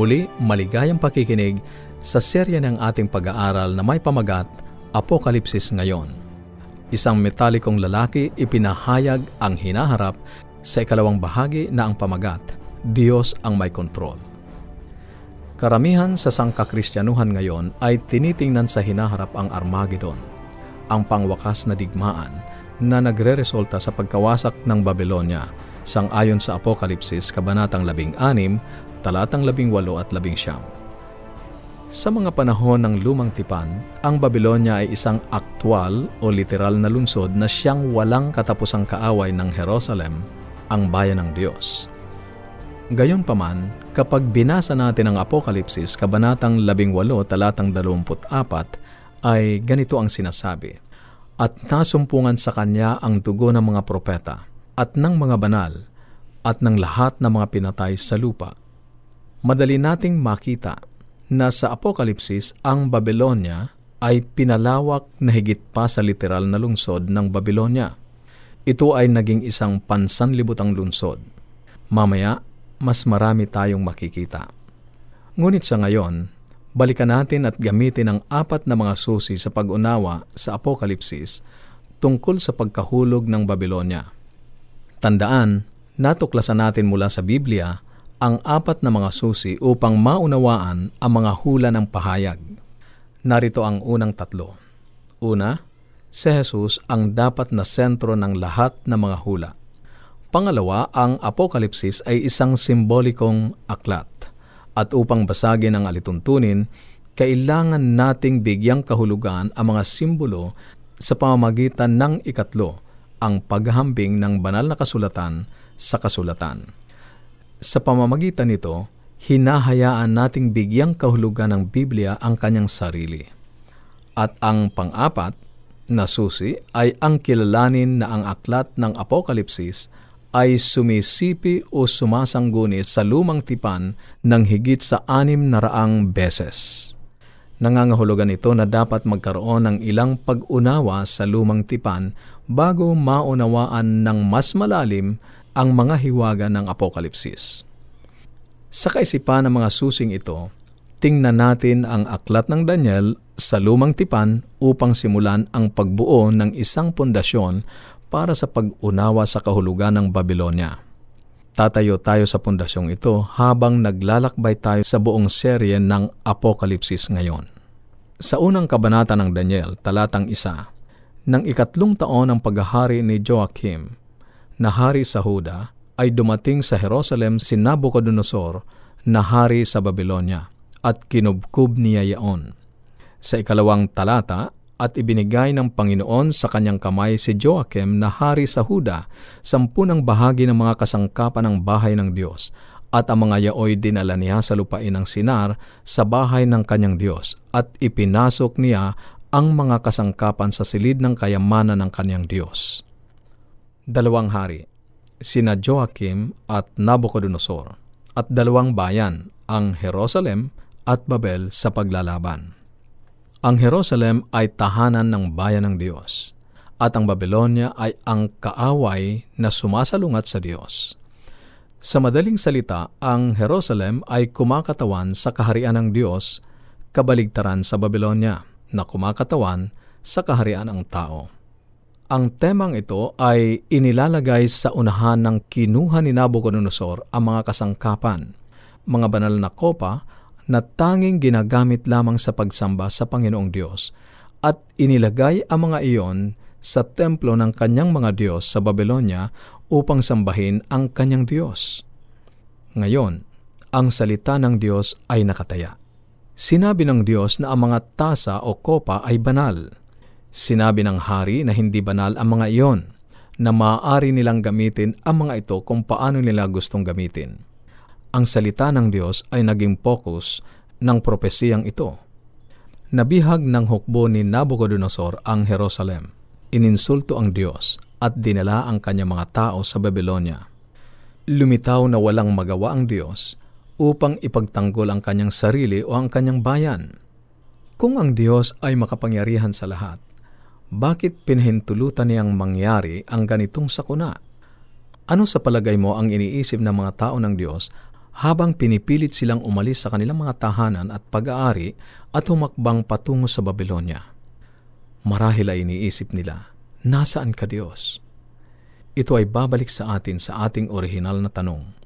Muli, maligayang pakikinig sa serya ng ating pag-aaral na may pamagat, Apokalipsis ngayon. Isang metalikong lalaki ipinahayag ang hinaharap sa ikalawang bahagi na ang pamagat, Diyos ang may kontrol. Karamihan sa sangkakristyanuhan ngayon ay tinitingnan sa hinaharap ang Armageddon, ang pangwakas na digmaan na nagre-resulta sa pagkawasak ng Babylonia, sangayon sa Apokalipsis, Kabanatang 16, talatang 18 at 19. Sa mga panahon ng lumang tipan, ang Babylonia ay isang aktwal o literal na lungsod na siyang walang katapusang kaaway ng Jerusalem, ang bayan ng Diyos. Gayunpaman, kapag binasa natin ang Apokalipsis, Kabanatang 18, talatang 24, ay ganito ang sinasabi, At nasumpungan sa kanya ang dugo ng mga propeta, at ng mga banal, at ng lahat ng mga pinatay sa lupa. Madali nating makita na sa Apokalipsis ang Babylonia ay pinalawak na higit pa sa literal na lungsod ng Babylonia. Ito ay naging isang pansanlibutang lungsod. Mamaya, mas marami tayong makikita. Ngunit sa ngayon, balikan natin at gamitin ang apat na mga susi sa pag-unawa sa Apokalipsis tungkol sa pagkahulog ng Babylonia. Tandaan, natuklasan natin mula sa Biblia ang apat na mga susi upang maunawaan ang mga hula ng pahayag. Narito ang unang tatlo. Una, si Jesus ang dapat na sentro ng lahat ng mga hula. Pangalawa, ang Apokalipsis ay isang simbolikong aklat. At upang basagin ang alituntunin, kailangan nating bigyang kahulugan ang mga simbolo sa pamamagitan ng ikatlo, ang paghahambing ng banal na kasulatan sa kasulatan. Sa pamamagitan nito, hinahayaan nating bigyang kahulugan ng Biblia ang kanyang sarili. At ang pang-apat na susi ay ang kilalanin na ang aklat ng Apokalipsis ay sumisipi o sumasangguni sa lumang tipan ng higit sa anim na raang beses. Nangangahulugan ito na dapat magkaroon ng ilang pag-unawa sa lumang tipan bago maunawaan ng mas malalim ang mga hiwaga ng Apokalipsis. Sa kaisipan ng mga susing ito, tingnan natin ang aklat ng Daniel sa lumang tipan upang simulan ang pagbuo ng isang pundasyon para sa pag-unawa sa kahulugan ng Babylonia. Tatayo tayo sa pundasyong ito habang naglalakbay tayo sa buong serye ng Apokalipsis ngayon. Sa unang kabanata ng Daniel, talatang isa, ng ikatlong taon ng paghahari ni Joachim, na hari sa Huda ay dumating sa Jerusalem si Nabucodonosor na hari sa Babylonia at kinubkub niya yaon. Sa ikalawang talata, at ibinigay ng Panginoon sa kanyang kamay si Joachim na hari sa Huda, sampunang bahagi ng mga kasangkapan ng bahay ng Diyos, at ang mga yaoy dinala niya sa lupain ng Sinar sa bahay ng kanyang Diyos, at ipinasok niya ang mga kasangkapan sa silid ng kayamanan ng kanyang Diyos dalawang hari, sina Joachim at Nabucodonosor, at dalawang bayan, ang Jerusalem at Babel sa paglalaban. Ang Jerusalem ay tahanan ng bayan ng Diyos, at ang Babylonia ay ang kaaway na sumasalungat sa Diyos. Sa madaling salita, ang Jerusalem ay kumakatawan sa kaharian ng Diyos, kabaligtaran sa Babylonia, na kumakatawan sa kaharian ng tao. Ang temang ito ay inilalagay sa unahan ng kinuha ni Nabucodonosor ang mga kasangkapan, mga banal na kopa na tanging ginagamit lamang sa pagsamba sa Panginoong Diyos at inilagay ang mga iyon sa templo ng kanyang mga Diyos sa Babylonia upang sambahin ang kanyang Diyos. Ngayon, ang salita ng Diyos ay nakataya. Sinabi ng Diyos na ang mga tasa o kopa ay banal Sinabi ng hari na hindi banal ang mga iyon, na maaari nilang gamitin ang mga ito kung paano nila gustong gamitin. Ang salita ng Diyos ay naging focus ng propesiyang ito. Nabihag ng hukbo ni Nabucodonosor ang Jerusalem. Ininsulto ang Diyos at dinala ang kanyang mga tao sa Babylonia. Lumitaw na walang magawa ang Diyos upang ipagtanggol ang kanyang sarili o ang kanyang bayan. Kung ang Diyos ay makapangyarihan sa lahat, bakit pinahintulutan niyang mangyari ang ganitong sakuna? Ano sa palagay mo ang iniisip ng mga tao ng Diyos habang pinipilit silang umalis sa kanilang mga tahanan at pag-aari at humakbang patungo sa Babylonia. Marahil ay iniisip nila, Nasaan ka Diyos? Ito ay babalik sa atin sa ating orihinal na tanong.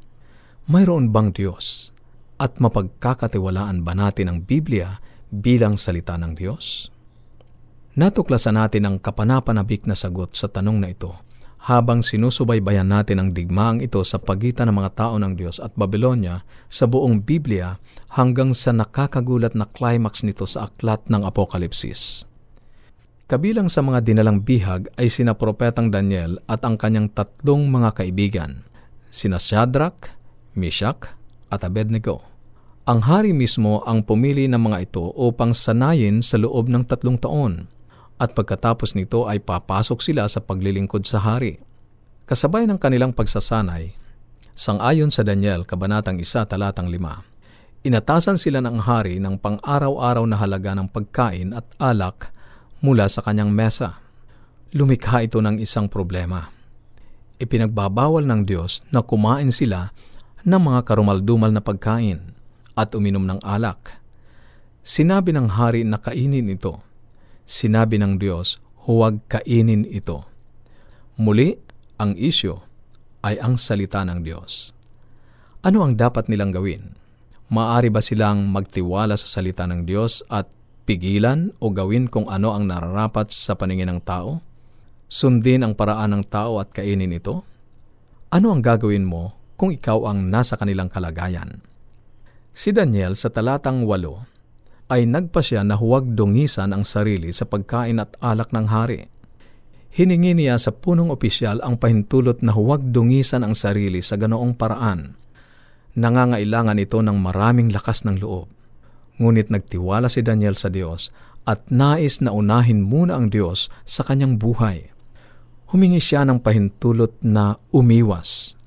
Mayroon bang Diyos? At mapagkakatiwalaan ba natin ang Biblia bilang salita ng Diyos? Natuklasan natin ang kapanapanabik na sagot sa tanong na ito habang sinusubaybayan natin ang digmaang ito sa pagitan ng mga tao ng Diyos at Babylonia sa buong Biblia hanggang sa nakakagulat na climax nito sa aklat ng Apokalipsis. Kabilang sa mga dinalang bihag ay sina Propetang Daniel at ang kanyang tatlong mga kaibigan, sina Shadrach, Meshach at Abednego. Ang hari mismo ang pumili ng mga ito upang sanayin sa loob ng tatlong taon at pagkatapos nito ay papasok sila sa paglilingkod sa hari. Kasabay ng kanilang pagsasanay, sangayon sa Daniel, Kabanatang 1, Talatang 5, inatasan sila ng hari ng pang-araw-araw na halaga ng pagkain at alak mula sa kanyang mesa. Lumikha ito ng isang problema. Ipinagbabawal ng Diyos na kumain sila ng mga karumaldumal na pagkain at uminom ng alak. Sinabi ng hari na kainin ito. Sinabi ng Diyos, huwag kainin ito. Muli, ang isyo ay ang salita ng Diyos. Ano ang dapat nilang gawin? Maari ba silang magtiwala sa salita ng Diyos at pigilan o gawin kung ano ang nararapat sa paningin ng tao? Sundin ang paraan ng tao at kainin ito? Ano ang gagawin mo kung ikaw ang nasa kanilang kalagayan? Si Daniel sa talatang 8 ay nagpasya na huwag dungisan ang sarili sa pagkain at alak ng hari. Hiningi niya sa punong opisyal ang pahintulot na huwag dungisan ang sarili sa ganoong paraan. Nangangailangan ito ng maraming lakas ng loob Ngunit nagtiwala si Daniel sa Diyos at nais na unahin muna ang Diyos sa kanyang buhay. Humingi siya ng pahintulot na umiwas.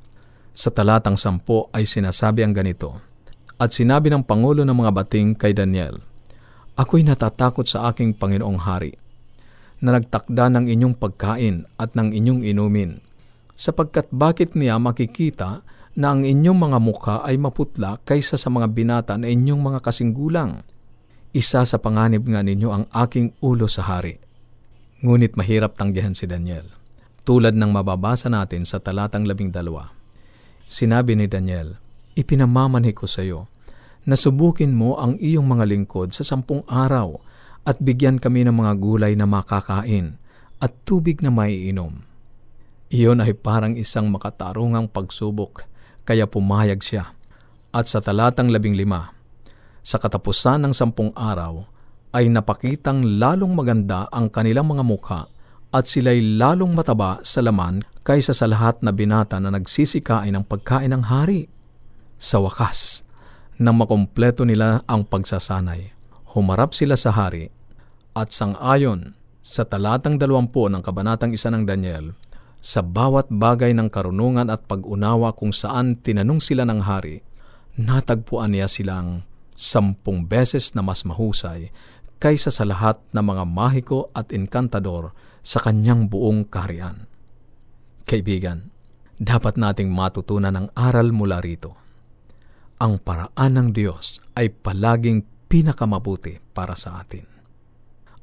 Sa talatang sampo ay sinasabi ang ganito, At sinabi ng Pangulo ng mga bating kay Daniel, Ako'y natatakot sa aking Panginoong Hari, na nagtakda ng inyong pagkain at ng inyong inumin, sapagkat bakit niya makikita na ang inyong mga mukha ay maputla kaysa sa mga binata na inyong mga kasinggulang. Isa sa panganib nga ninyo ang aking ulo sa hari. Ngunit mahirap tanggihan si Daniel. Tulad ng mababasa natin sa talatang labing dalawa. Sinabi ni Daniel, Ipinamamanhi ko sa iyo na subukin mo ang iyong mga lingkod sa sampung araw at bigyan kami ng mga gulay na makakain at tubig na maiinom. Iyon ay parang isang makatarungang pagsubok kaya pumayag siya. At sa talatang labing lima, sa katapusan ng sampung araw, ay napakitang lalong maganda ang kanilang mga mukha at sila'y lalong mataba sa laman kaysa sa lahat na binata na nagsisikain ng pagkain ng hari. Sa wakas, nang makompleto nila ang pagsasanay, humarap sila sa hari at sangayon sa talatang dalawampu ng kabanatang isa ng Daniel, sa bawat bagay ng karunungan at pag-unawa kung saan tinanong sila ng hari, natagpuan niya silang sampung beses na mas mahusay kaysa sa lahat ng mga mahiko at enkantador sa kanyang buong kaharian. Kaibigan, dapat nating matutunan ang aral mula rito. Ang paraan ng Diyos ay palaging pinakamabuti para sa atin.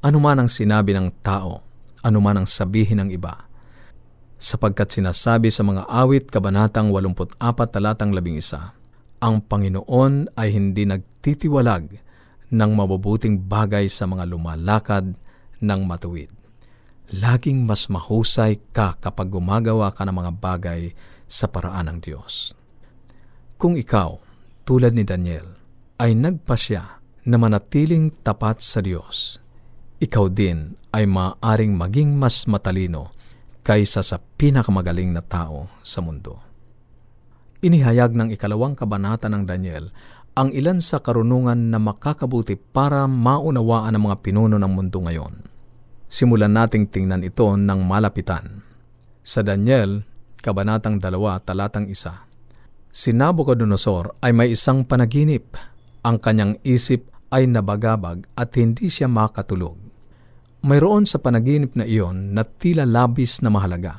Ano man ang sinabi ng tao, ano man ang sabihin ng iba, sapagkat sinasabi sa mga awit kabanatang 84 talatang 11, ang Panginoon ay hindi nagtitiwalag ng mabubuting bagay sa mga lumalakad ng matuwid. Laging mas mahusay ka kapag gumagawa ka ng mga bagay sa paraan ng Diyos. Kung ikaw, tulad ni Daniel, ay nagpasya na manatiling tapat sa Diyos, ikaw din ay maaaring maging mas matalino kaysa sa pinakamagaling na tao sa mundo. Inihayag ng ikalawang kabanata ng Daniel ang ilan sa karunungan na makakabuti para maunawaan ang mga pinuno ng mundo ngayon. Simulan nating tingnan ito ng malapitan. Sa Daniel, Kabanatang 2, Talatang 1, Si Nabucodonosor ay may isang panaginip. Ang kanyang isip ay nabagabag at hindi siya makatulog. Mayroon sa panaginip na iyon na tila labis na mahalaga.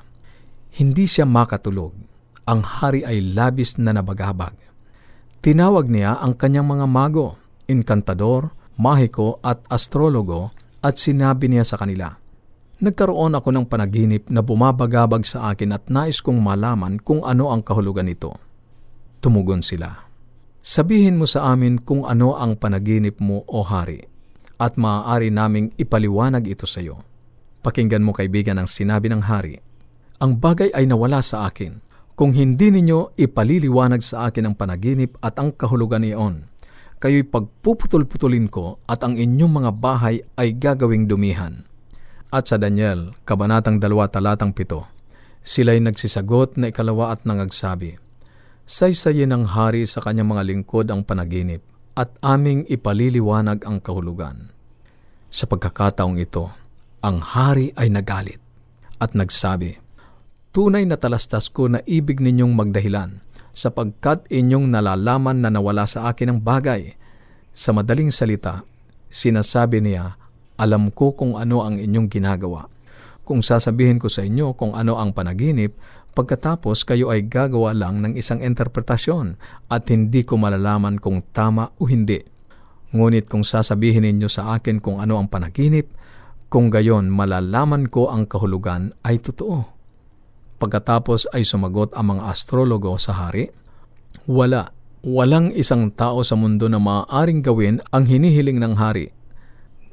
Hindi siya makatulog. Ang hari ay labis na nabagabag. Tinawag niya ang kanyang mga mago, inkantador, mahiko at astrologo at sinabi niya sa kanila, Nagkaroon ako ng panaginip na bumabagabag sa akin at nais kong malaman kung ano ang kahulugan nito. Tumugon sila, Sabihin mo sa amin kung ano ang panaginip mo o hari, at maaari naming ipaliwanag ito sa iyo. Pakinggan mo kaibigan ang sinabi ng hari. Ang bagay ay nawala sa akin. Kung hindi ninyo ipaliliwanag sa akin ang panaginip at ang kahulugan niyon, kayo'y pagpuputol-putulin ko at ang inyong mga bahay ay gagawing dumihan. At sa Daniel, Kabanatang 2 Talatang 7, sila'y nagsisagot na ikalawa at nangagsabi, Saysayin ng hari sa kanyang mga lingkod ang panaginip at aming ipaliliwanag ang kahulugan. Sa pagkakataong ito, ang hari ay nagalit at nagsabi, Tunay na talastas ko na ibig ninyong magdahilan sapagkat inyong nalalaman na nawala sa akin ang bagay. Sa madaling salita, sinasabi niya, alam ko kung ano ang inyong ginagawa. Kung sasabihin ko sa inyo kung ano ang panaginip, Pagkatapos kayo ay gagawa lang ng isang interpretasyon at hindi ko malalaman kung tama o hindi. Ngunit kung sasabihin ninyo sa akin kung ano ang panaginip, kung gayon malalaman ko ang kahulugan ay totoo. Pagkatapos ay sumagot ang mga astrologo sa hari, Wala, walang isang tao sa mundo na maaaring gawin ang hinihiling ng hari.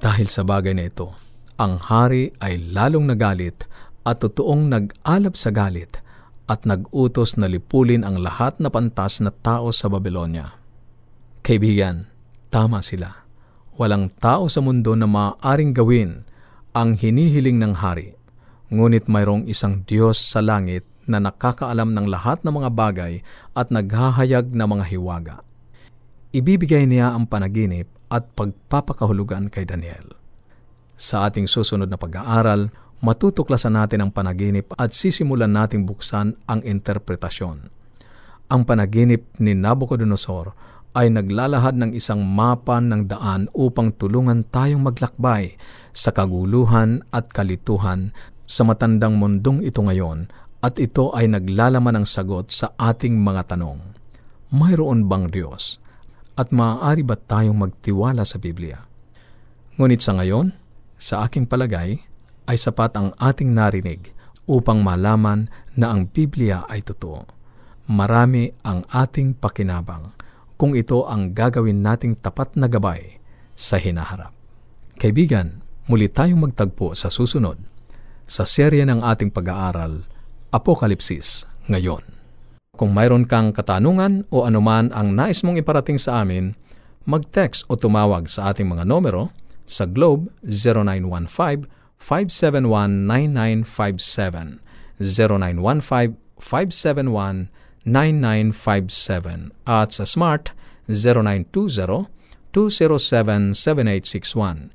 Dahil sa bagay na ito, ang hari ay lalong nagalit at totoong nag-alab sa galit at nag-utos na lipulin ang lahat na pantas na tao sa Babylonia. Kaibigan, tama sila. Walang tao sa mundo na maaaring gawin ang hinihiling ng hari, ngunit mayroong isang Diyos sa langit na nakakaalam ng lahat ng mga bagay at naghahayag ng mga hiwaga. Ibibigay niya ang panaginip at pagpapakahulugan kay Daniel. Sa ating susunod na pag-aaral, matutuklasan natin ang panaginip at sisimulan nating buksan ang interpretasyon. Ang panaginip ni Nabucodonosor ay naglalahad ng isang mapa ng daan upang tulungan tayong maglakbay sa kaguluhan at kalituhan sa matandang mundong ito ngayon at ito ay naglalaman ng sagot sa ating mga tanong. Mayroon bang Diyos? At maaari ba tayong magtiwala sa Biblia? Ngunit sa ngayon, sa aking palagay, ay sapat ang ating narinig upang malaman na ang Biblia ay totoo. Marami ang ating pakinabang kung ito ang gagawin nating tapat na gabay sa hinaharap. Kaibigan, muli tayong magtagpo sa susunod sa serye ng ating pag-aaral, Apokalipsis, ngayon. Kung mayroon kang katanungan o anuman ang nais mong iparating sa amin, mag-text o tumawag sa ating mga numero sa Globe 0915 571-9957, 0915-571-9957 at sa Smart 0920-207-7861,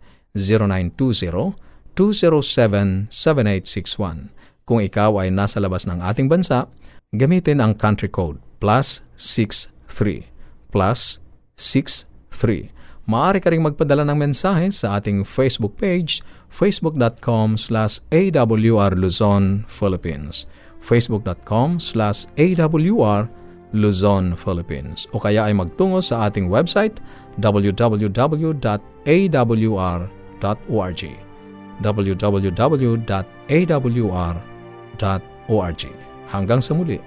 0920-207-7861. Kung ikaw ay nasa labas ng ating bansa, gamitin ang country code plus 63 plus 63. Maaari ka rin magpadala ng mensahe sa ating Facebook page facebook.com slash awr Luzon, Philippines facebook.com slash awr Luzon, Philippines o kaya ay magtungo sa ating website www.awr.org www.awr.org Hanggang sa muli,